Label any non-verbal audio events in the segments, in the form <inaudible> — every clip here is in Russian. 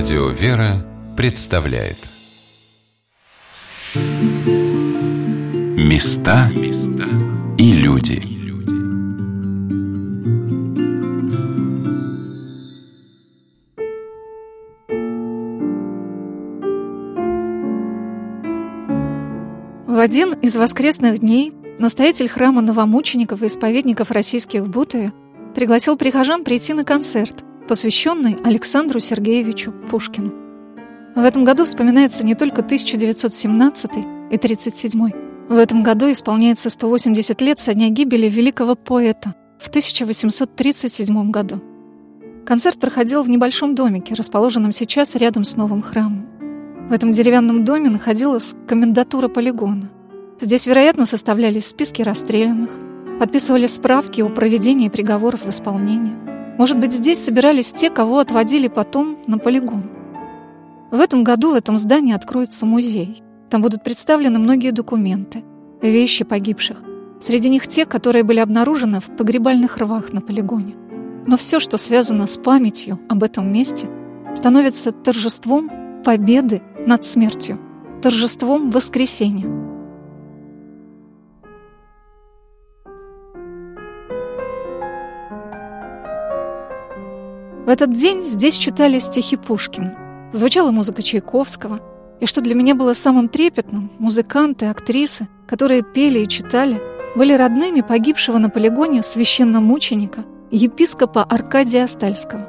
Радио «Вера» представляет. Места и люди. В один из воскресных дней настоятель храма новомучеников и исповедников российских в Бутове пригласил прихожан прийти на концерт – посвященный Александру Сергеевичу Пушкину. В этом году вспоминается не только 1917 и 37 В этом году исполняется 180 лет со дня гибели великого поэта в 1837 году. Концерт проходил в небольшом домике, расположенном сейчас рядом с новым храмом. В этом деревянном доме находилась комендатура полигона. Здесь, вероятно, составлялись списки расстрелянных, подписывали справки о проведении приговоров в исполнение – может быть, здесь собирались те, кого отводили потом на полигон. В этом году в этом здании откроется музей. Там будут представлены многие документы, вещи погибших. Среди них те, которые были обнаружены в погребальных рвах на полигоне. Но все, что связано с памятью об этом месте, становится торжеством победы над смертью, торжеством воскресения. В этот день здесь читали стихи Пушкина. Звучала музыка Чайковского. И что для меня было самым трепетным, музыканты, актрисы, которые пели и читали, были родными погибшего на полигоне священномученика, епископа Аркадия Остальского.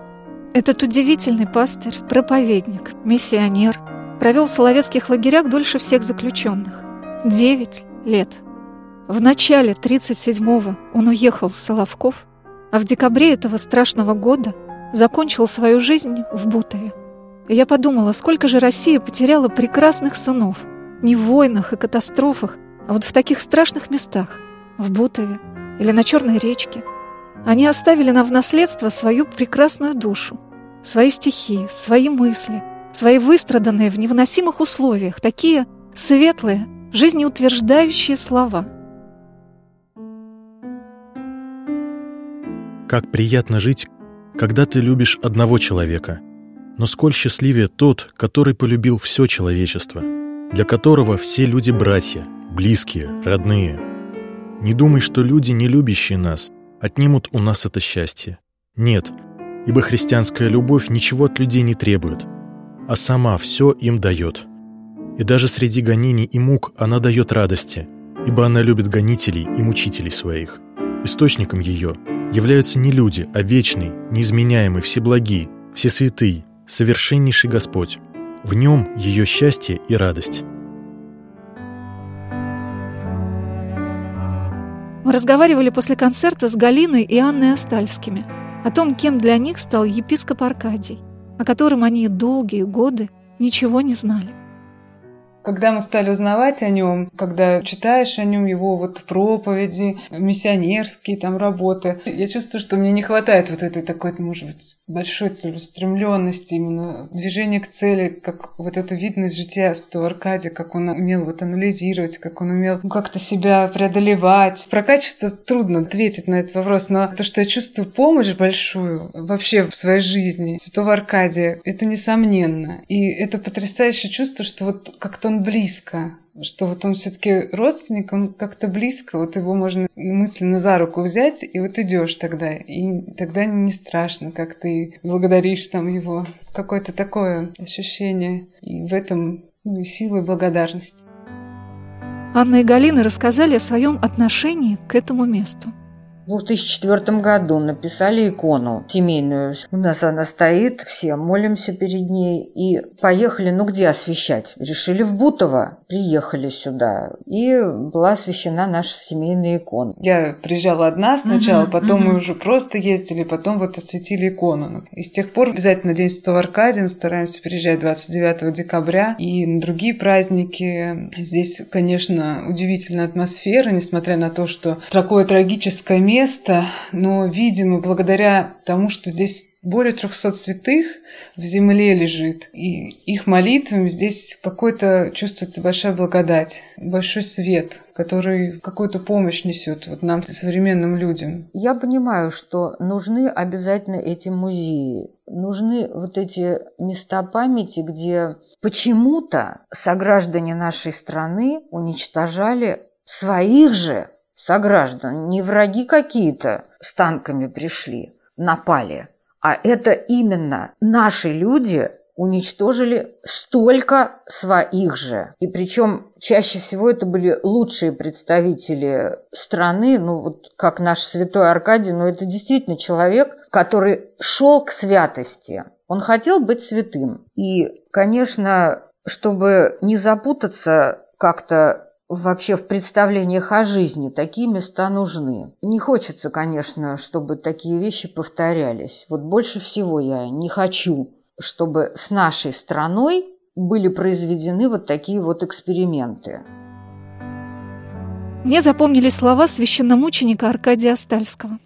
Этот удивительный пастырь, проповедник, миссионер, провел в соловецких лагерях дольше всех заключенных – девять лет. В начале 37-го он уехал с Соловков, а в декабре этого страшного года – закончил свою жизнь в Бутове. Я подумала, сколько же Россия потеряла прекрасных сынов. Не в войнах и катастрофах, а вот в таких страшных местах. В Бутове или на Черной речке. Они оставили нам в наследство свою прекрасную душу, свои стихи, свои мысли, свои выстраданные в невыносимых условиях, такие светлые, жизнеутверждающие слова. Как приятно жить, когда ты любишь одного человека. Но сколь счастливее тот, который полюбил все человечество, для которого все люди братья, близкие, родные. Не думай, что люди, не любящие нас, отнимут у нас это счастье. Нет, ибо христианская любовь ничего от людей не требует, а сама все им дает. И даже среди гонений и мук она дает радости, ибо она любит гонителей и мучителей своих. Источником ее – являются не люди, а вечный, неизменяемый, всеблагий, всесвятый, совершеннейший Господь. В нем ее счастье и радость. Мы разговаривали после концерта с Галиной и Анной Остальскими о том, кем для них стал епископ Аркадий, о котором они долгие годы ничего не знали. Когда мы стали узнавать о нем, когда читаешь о нем его вот проповеди, миссионерские там работы, я чувствую, что мне не хватает вот этой такой, может быть, большой целеустремленности, именно движения к цели, как вот это видно из жития святого Аркадия, как он умел вот анализировать, как он умел ну, как-то себя преодолевать. Про качество трудно ответить на этот вопрос, но то, что я чувствую помощь большую вообще в своей жизни святого Аркадия, это несомненно. И это потрясающее чувство, что вот как-то он близко, что вот он все-таки родственник, он как-то близко, вот его можно мысленно за руку взять, и вот идешь тогда, и тогда не страшно, как ты благодаришь там его. Какое-то такое ощущение, и в этом ну, сила и благодарность. Анна и Галина рассказали о своем отношении к этому месту. В 2004 году написали икону семейную. У нас она стоит, все молимся перед ней. И поехали, ну где освещать? Решили в Бутово. Приехали сюда. И была освещена наша семейная икона. Я приезжала одна сначала, угу, потом угу. мы уже просто ездили, потом вот осветили икону. И с тех пор обязательно День Святого Аркадия мы стараемся приезжать 29 декабря. И на другие праздники. Здесь, конечно, удивительная атмосфера, несмотря на то, что такое трагическое место, место, но, видимо, благодаря тому, что здесь более 300 святых в земле лежит, и их молитвами здесь какой-то чувствуется большая благодать, большой свет, который какую-то помощь несет вот нам, современным людям. Я понимаю, что нужны обязательно эти музеи, нужны вот эти места памяти, где почему-то сограждане нашей страны уничтожали своих же сограждан, не враги какие-то с танками пришли, напали, а это именно наши люди уничтожили столько своих же. И причем чаще всего это были лучшие представители страны, ну вот как наш святой Аркадий, но это действительно человек, который шел к святости. Он хотел быть святым. И, конечно, чтобы не запутаться как-то вообще в представлениях о жизни такие места нужны. Не хочется, конечно, чтобы такие вещи повторялись. Вот больше всего я не хочу, чтобы с нашей страной были произведены вот такие вот эксперименты. Мне запомнились слова священномученика Аркадия Стальского.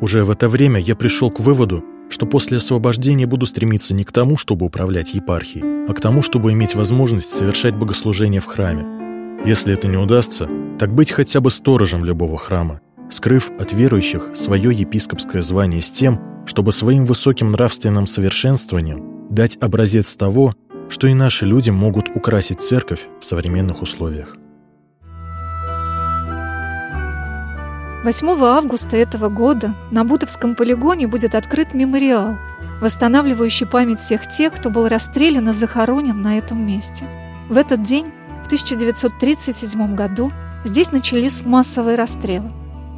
Уже в это время я пришел к выводу, что после освобождения буду стремиться не к тому, чтобы управлять епархией, а к тому, чтобы иметь возможность совершать богослужение в храме. Если это не удастся, так быть хотя бы сторожем любого храма, скрыв от верующих свое епископское звание с тем, чтобы своим высоким нравственным совершенствованием дать образец того, что и наши люди могут украсить церковь в современных условиях. 8 августа этого года на Бутовском полигоне будет открыт мемориал, восстанавливающий память всех тех, кто был расстрелян и захоронен на этом месте. В этот день, в 1937 году, здесь начались массовые расстрелы.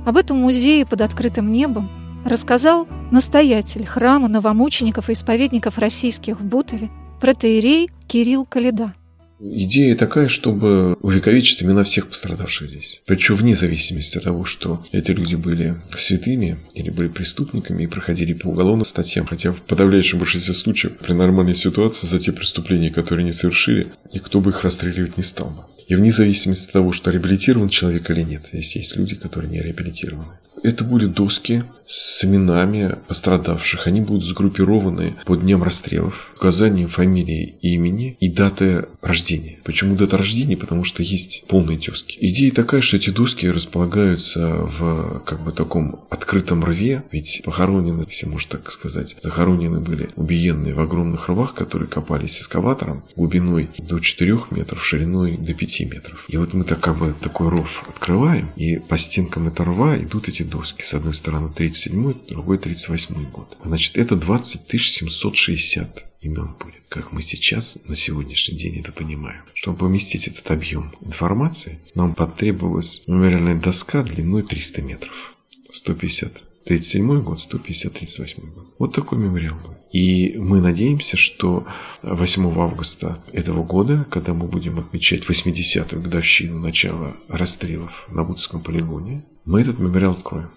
Об этом музее под открытым небом рассказал настоятель храма новомучеников и исповедников российских в Бутове протеерей Кирилл Каледа. Идея такая, чтобы увековечить имена всех пострадавших здесь. Причем вне зависимости от того, что эти люди были святыми или были преступниками и проходили по уголовным статьям. Хотя в подавляющем большинстве случаев при нормальной ситуации за те преступления, которые они совершили, никто бы их расстреливать не стал бы. И вне зависимости от того, что реабилитирован человек или нет. Здесь есть люди, которые не реабилитированы. Это будут доски с именами пострадавших. Они будут сгруппированы по дням расстрелов, указанием фамилии имени и даты рождения. Почему дата рождения? Потому что есть полные доски. Идея такая, что эти доски располагаются в как бы таком открытом рве, ведь похоронены, если можно так сказать, захоронены были убиенные в огромных рвах, которые копались эскаватором глубиной до 4 метров, шириной до 5 метров. И вот мы так как бы такой ров открываем, и по стенкам этого рва идут эти доски. С одной стороны 37 другой 38 год. Значит, это 20 760 имен будет, как мы сейчас на сегодняшний день это понимаем. Чтобы поместить этот объем информации, нам потребовалась мемориальная доска длиной 300 метров. 150 37 год, 150, 38 год. Вот такой мемориал был. И мы надеемся, что 8 августа этого года, когда мы будем отмечать 80-ю годовщину начала расстрелов на Бутском полигоне, мы этот мемориал откроем.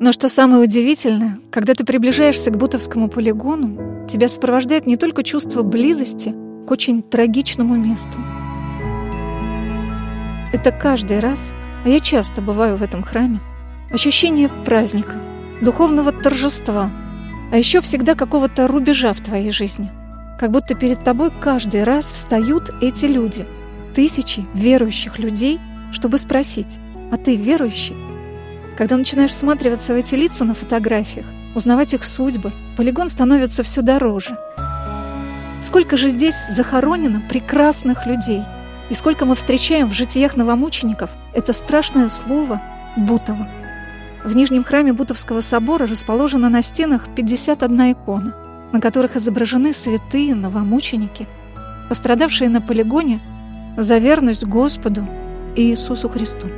Но что самое удивительное, когда ты приближаешься к Бутовскому полигону, тебя сопровождает не только чувство близости к очень трагичному месту. Это каждый раз, а я часто бываю в этом храме, ощущение праздника, духовного торжества, а еще всегда какого-то рубежа в твоей жизни. Как будто перед тобой каждый раз встают эти люди – тысячи верующих людей, чтобы спросить, а ты верующий? Когда начинаешь всматриваться в эти лица на фотографиях, узнавать их судьбы, полигон становится все дороже. Сколько же здесь захоронено прекрасных людей, и сколько мы встречаем в житиях новомучеников это страшное слово «Бутово». В Нижнем храме Бутовского собора расположена на стенах 51 икона, на которых изображены святые новомученики, пострадавшие на полигоне – за верность Господу и Иисусу Христу.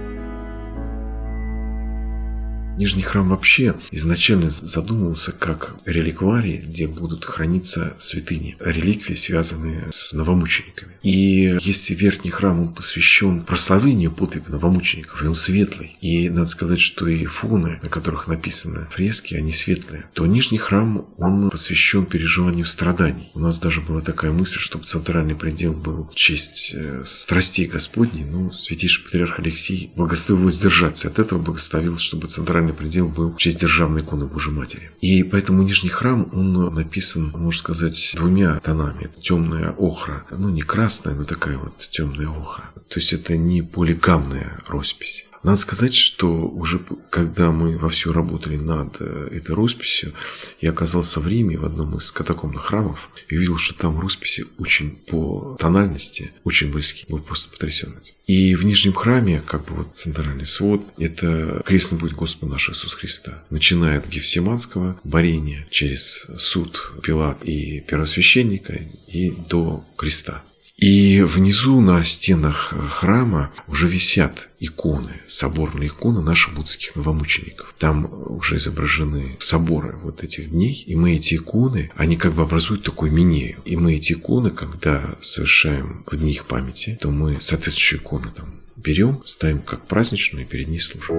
Нижний храм вообще изначально задумывался как реликварий, где будут храниться святыни, реликвии, связанные с новомучениками. И если верхний храм, он посвящен прославлению подвига новомучеников, и он светлый, и надо сказать, что и фоны, на которых написаны фрески, они светлые, то нижний храм, он посвящен переживанию страданий. У нас даже была такая мысль, чтобы центральный предел был в честь э, страстей Господней, но святейший патриарх Алексей благословил воздержаться. От этого благословил, чтобы центральный предел был в честь державной иконы Божьей Матери. И поэтому нижний храм, он написан, можно сказать, двумя тонами. Это темная охра, ну не красная, но такая вот темная охра. То есть это не полигамная роспись. Надо сказать, что уже когда мы вовсю работали над э, этой росписью, я оказался в Риме в одном из катакомных храмов и увидел, что там росписи очень по тональности очень близки. Был просто потрясен этим. И в нижнем храме, как бы вот центральный свод, это крестный путь Господа нашего Иисуса Христа. Начиная от Гефсиманского борения через суд Пилат и первосвященника и до креста. И внизу на стенах храма уже висят иконы, соборные иконы наших буддских новомучеников. Там уже изображены соборы вот этих дней, и мы эти иконы, они как бы образуют такой минею. И мы эти иконы, когда совершаем в дни их памяти, то мы соответствующие иконы там берем, ставим как праздничную и перед ней служим.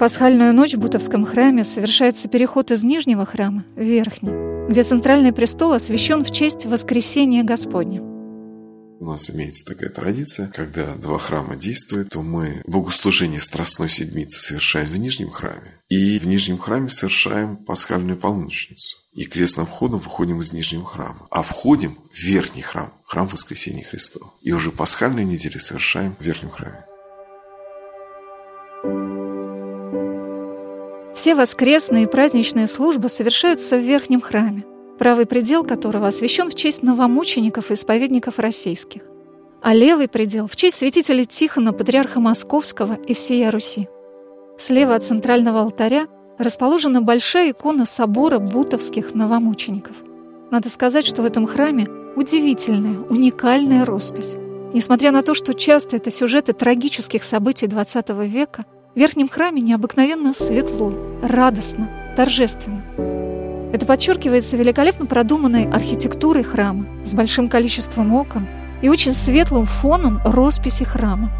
Пасхальную ночь в Бутовском храме совершается переход из нижнего храма в верхний где центральный престол освящен в честь воскресения Господня. У нас имеется такая традиция, когда два храма действуют, то мы богослужение Страстной Седмицы совершаем в Нижнем храме. И в Нижнем храме совершаем пасхальную полночницу. И крестным входом выходим из Нижнего храма. А входим в Верхний храм, храм Воскресения Христова. И уже пасхальные недели совершаем в Верхнем храме. Все воскресные и праздничные службы совершаются в верхнем храме, правый предел которого освящен в честь новомучеников и исповедников российских, а левый предел — в честь святителя Тихона, патриарха Московского и всей Руси. Слева от центрального алтаря расположена большая икона собора бутовских новомучеников. Надо сказать, что в этом храме удивительная, уникальная роспись. Несмотря на то, что часто это сюжеты трагических событий XX века, верхнем храме необыкновенно светло, радостно, торжественно. Это подчеркивается великолепно продуманной архитектурой храма с большим количеством окон и очень светлым фоном росписи храма.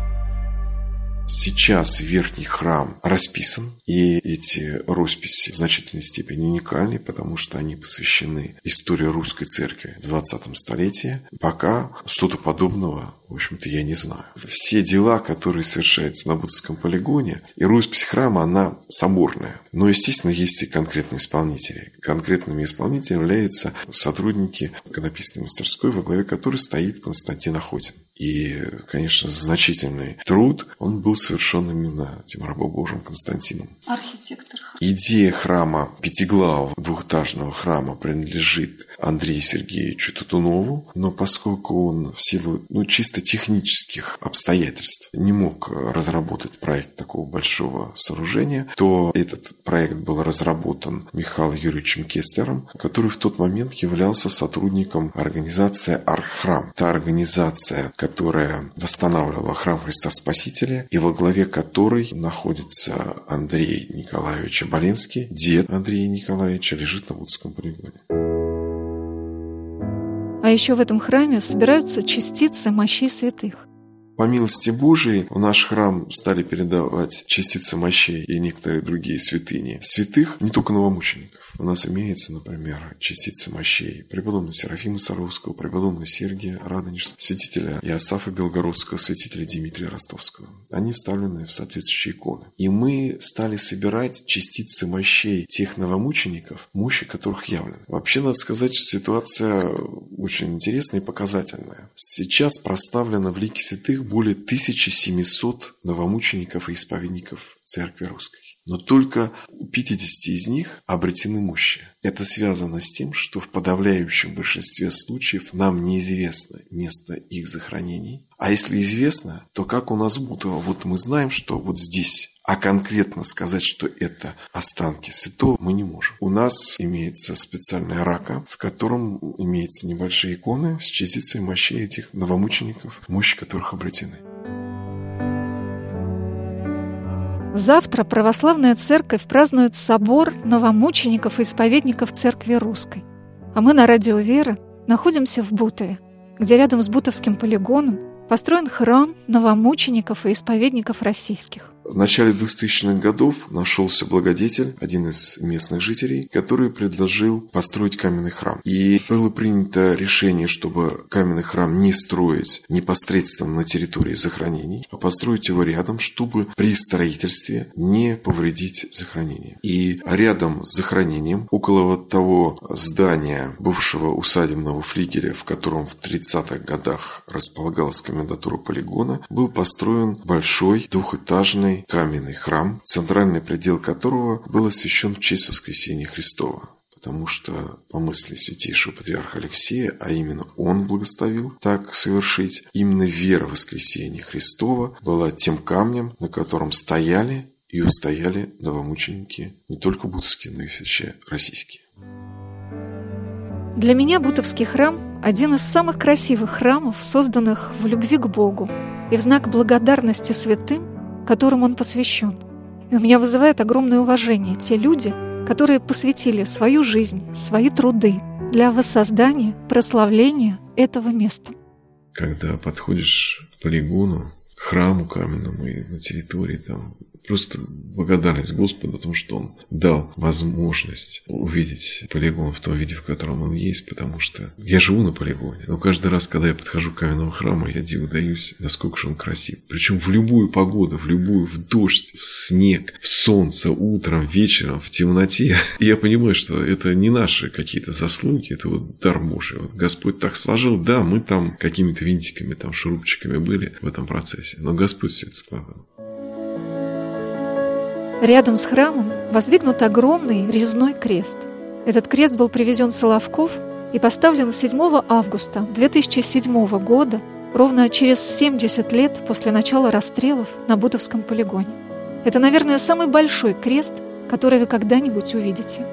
Сейчас верхний храм расписан, и эти росписи в значительной степени уникальны, потому что они посвящены истории русской церкви в 20 столетии. Пока что-то подобного, в общем-то, я не знаю. Все дела, которые совершаются на Будском полигоне, и роспись храма, она соборная. Но, естественно, есть и конкретные исполнители. Конкретными исполнителями являются сотрудники иконописной мастерской, во главе которой стоит Константин Охотин. И, конечно, значительный труд, он был совершен именно этим рабом Божьим Константином. Архитектор. Идея храма пятиглавого двухэтажного храма принадлежит Андрею Сергеевичу Татунову, но поскольку он в силу ну, чисто технических обстоятельств не мог разработать проект такого большого сооружения, то этот проект был разработан Михаилом Юрьевичем Кестлером, который в тот момент являлся сотрудником организации Архрам. Та организация, которая восстанавливала храм Христа Спасителя и во главе которой находится Андрей Николаевич Аболинский, дед Андрея Николаевича, лежит на Вудском полигоне. А еще в этом храме собираются частицы мощей святых. По милости Божией в наш храм стали передавать частицы мощей и некоторые другие святыни. Святых не только новомучеников. У нас имеется, например, частицы мощей преподобного Серафима Саровского, преподобного Сергия Радонежского, святителя Иосафа Белгородского, святителя Дмитрия Ростовского. Они вставлены в соответствующие иконы. И мы стали собирать частицы мощей тех новомучеников, мощи которых явлены. Вообще, надо сказать, что ситуация очень интересная и показательная. Сейчас проставлено в лике святых более 1700 новомучеников и исповедников Церкви Русской. Но только у 50 из них обретены мощи. Это связано с тем, что в подавляющем большинстве случаев нам неизвестно место их захоронений. А если известно, то как у нас Бутово, вот мы знаем, что вот здесь а конкретно сказать, что это останки святого, мы не можем. У нас имеется специальная рака, в котором имеются небольшие иконы с частицей мощей этих новомучеников, мощи которых обретены. Завтра православная церковь празднует собор новомучеников и исповедников церкви русской. А мы на радио «Вера» находимся в Бутове, где рядом с Бутовским полигоном построен храм новомучеников и исповедников российских. В начале 2000-х годов нашелся благодетель, один из местных жителей, который предложил построить каменный храм. И было принято решение, чтобы каменный храм не строить непосредственно на территории захоронений, а построить его рядом, чтобы при строительстве не повредить захоронение. И рядом с захоронением, около вот того здания бывшего усадебного флигеля, в котором в 30-х годах располагалась комендатура полигона, был построен большой двухэтажный каменный храм, центральный предел которого был освящен в честь воскресения Христова потому что по мысли святейшего патриарха Алексея, а именно он благословил так совершить, именно вера воскресения Христова была тем камнем, на котором стояли и устояли новомученики не только бутовские, но и вообще российские. Для меня Бутовский храм – один из самых красивых храмов, созданных в любви к Богу и в знак благодарности святым которым он посвящен. И у меня вызывает огромное уважение те люди, которые посвятили свою жизнь, свои труды для воссоздания, прославления этого места. Когда подходишь к полигону, к храму каменному и на территории там Просто благодарность Господу о том, что Он дал возможность увидеть полигон в том виде, в котором он есть, потому что я живу на полигоне, но каждый раз, когда я подхожу к каменному храму, я диву даюсь, насколько же он красив. Причем в любую погоду, в любую, в дождь, в снег, в солнце, утром, вечером, в темноте. И <laughs> я понимаю, что это не наши какие-то заслуги, это вот дар Божий. Вот Господь так сложил, да, мы там какими-то винтиками, там шурупчиками были в этом процессе, но Господь все это складывал. Рядом с храмом воздвигнут огромный резной крест. Этот крест был привезен с Соловков и поставлен 7 августа 2007 года, ровно через 70 лет после начала расстрелов на Бутовском полигоне. Это, наверное, самый большой крест, который вы когда-нибудь увидите.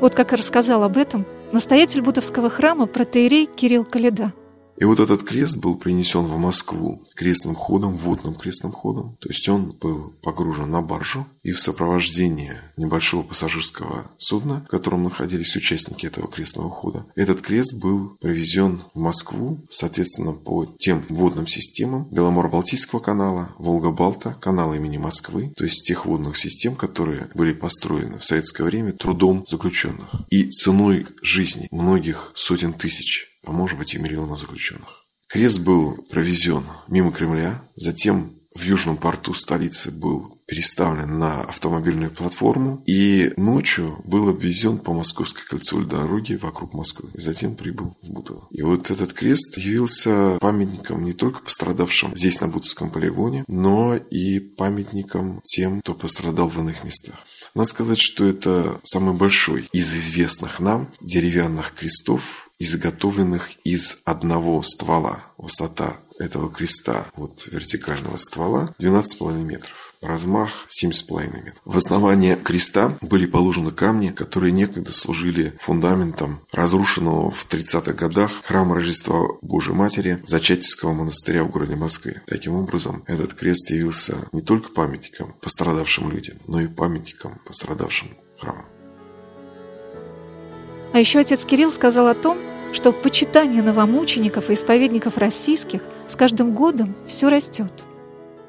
Вот как рассказал об этом настоятель Бутовского храма протеерей Кирилл Каледа – и вот этот крест был принесен в Москву крестным ходом, водным крестным ходом. То есть он был погружен на баржу и в сопровождении небольшого пассажирского судна, в котором находились участники этого крестного хода. Этот крест был привезен в Москву, соответственно, по тем водным системам Беломор-Балтийского канала, Волга-Балта, канала имени Москвы, то есть тех водных систем, которые были построены в советское время трудом заключенных и ценой жизни многих сотен тысяч а может быть и миллиона заключенных. Крест был провезен мимо Кремля, затем в южном порту столицы был переставлен на автомобильную платформу и ночью был обвезен по Московской кольцевой дороге вокруг Москвы и затем прибыл в Бутово. И вот этот крест явился памятником не только пострадавшим здесь на Бутовском полигоне, но и памятником тем, кто пострадал в иных местах. Надо сказать, что это самый большой из известных нам деревянных крестов, изготовленных из одного ствола. Высота этого креста, вот вертикального ствола, 12,5 метров размах 7,5 метров. В основании креста были положены камни, которые некогда служили фундаментом разрушенного в 30-х годах храма Рождества Божьей Матери Зачатительского монастыря в городе Москве. Таким образом, этот крест явился не только памятником пострадавшим людям, но и памятником пострадавшим храмам. А еще отец Кирилл сказал о том, что почитание новомучеников и исповедников российских с каждым годом все растет –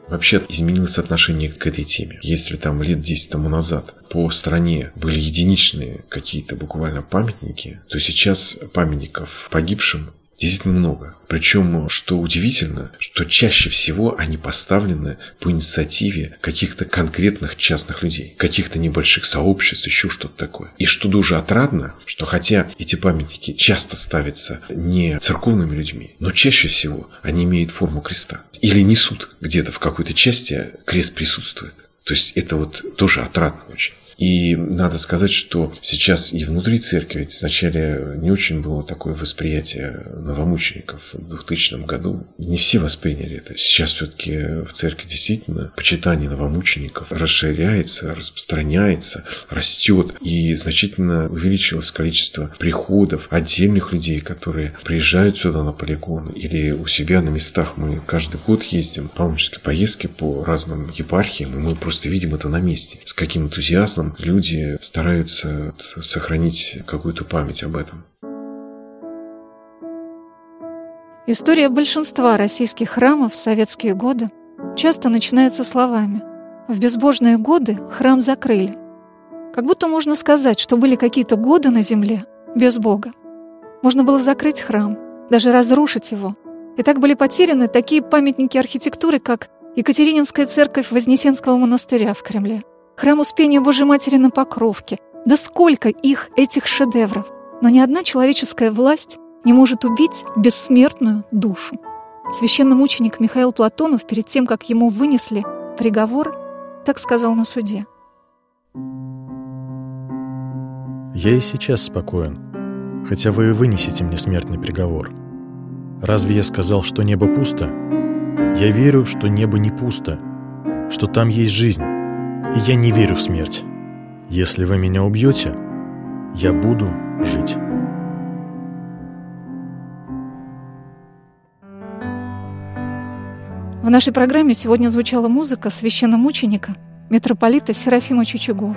Вообще изменилось отношение к этой теме. Если там лет 10 тому назад по стране были единичные какие-то буквально памятники, то сейчас памятников погибшим действительно много. Причем, что удивительно, что чаще всего они поставлены по инициативе каких-то конкретных частных людей, каких-то небольших сообществ, еще что-то такое. И что дуже отрадно, что хотя эти памятники часто ставятся не церковными людьми, но чаще всего они имеют форму креста. Или несут где-то в какой-то части крест присутствует. То есть это вот тоже отрадно очень. И надо сказать, что сейчас и внутри церкви, ведь вначале не очень было такое восприятие новомучеников в 2000 году. Не все восприняли это. Сейчас все-таки в церкви действительно почитание новомучеников расширяется, распространяется, растет. И значительно увеличилось количество приходов отдельных людей, которые приезжают сюда на полигон или у себя на местах. Мы каждый год ездим паломнические поездки по разным епархиям, и мы просто видим это на месте. С каким энтузиазмом люди стараются сохранить какую-то память об этом. История большинства российских храмов в советские годы часто начинается словами «В безбожные годы храм закрыли». Как будто можно сказать, что были какие-то годы на земле без Бога. Можно было закрыть храм, даже разрушить его. И так были потеряны такие памятники архитектуры, как Екатерининская церковь Вознесенского монастыря в Кремле, храм Успения Божьей Матери на Покровке. Да сколько их, этих шедевров! Но ни одна человеческая власть не может убить бессмертную душу. Священномученик Михаил Платонов перед тем, как ему вынесли приговор, так сказал на суде. «Я и сейчас спокоен, хотя вы и вынесете мне смертный приговор. Разве я сказал, что небо пусто? Я верю, что небо не пусто, что там есть жизнь, и я не верю в смерть. Если вы меня убьете, я буду жить. В нашей программе сегодня звучала музыка священномученика митрополита Серафима Чичугова.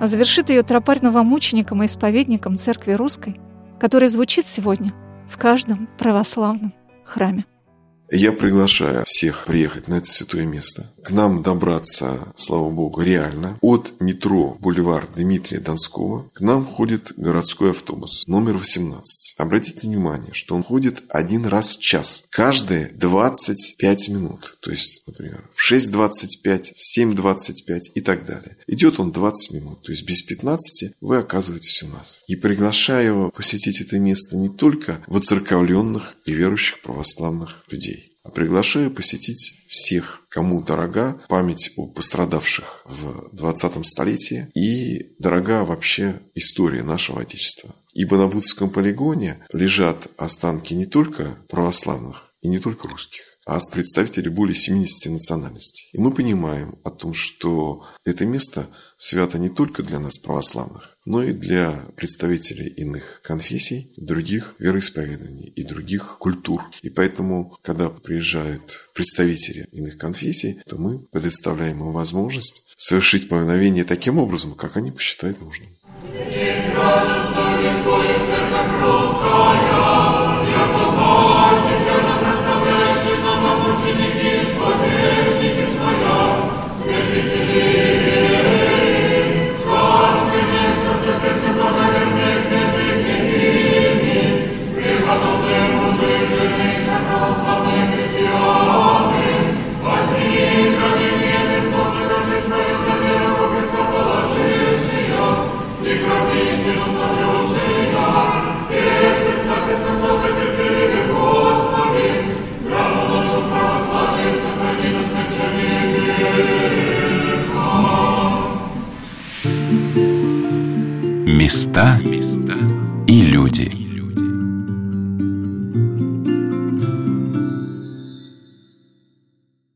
А завершит ее тропарь новомучеником и исповедником Церкви Русской, который звучит сегодня в каждом православном храме. Я приглашаю всех приехать на это святое место. К нам добраться, слава богу, реально. От метро Бульвар Дмитрия Донского к нам ходит городской автобус номер 18. Обратите внимание, что он ходит один раз в час. Каждые 25 минут. То есть, например, в 6.25, в 7.25 и так далее. Идет он 20 минут. То есть без 15 вы оказываетесь у нас. И приглашаю посетить это место не только воцерковленных и верующих православных людей приглашаю посетить всех, кому дорога память о пострадавших в 20 столетии и дорога вообще история нашего Отечества. Ибо на Будском полигоне лежат останки не только православных и не только русских, а представителей более 70 национальностей. И мы понимаем о том, что это место свято не только для нас, православных, но и для представителей иных конфессий, других вероисповеданий и других культур. И поэтому, когда приезжают представители иных конфессий, то мы предоставляем им возможность совершить повиновение таким образом, как они посчитают нужным. Места и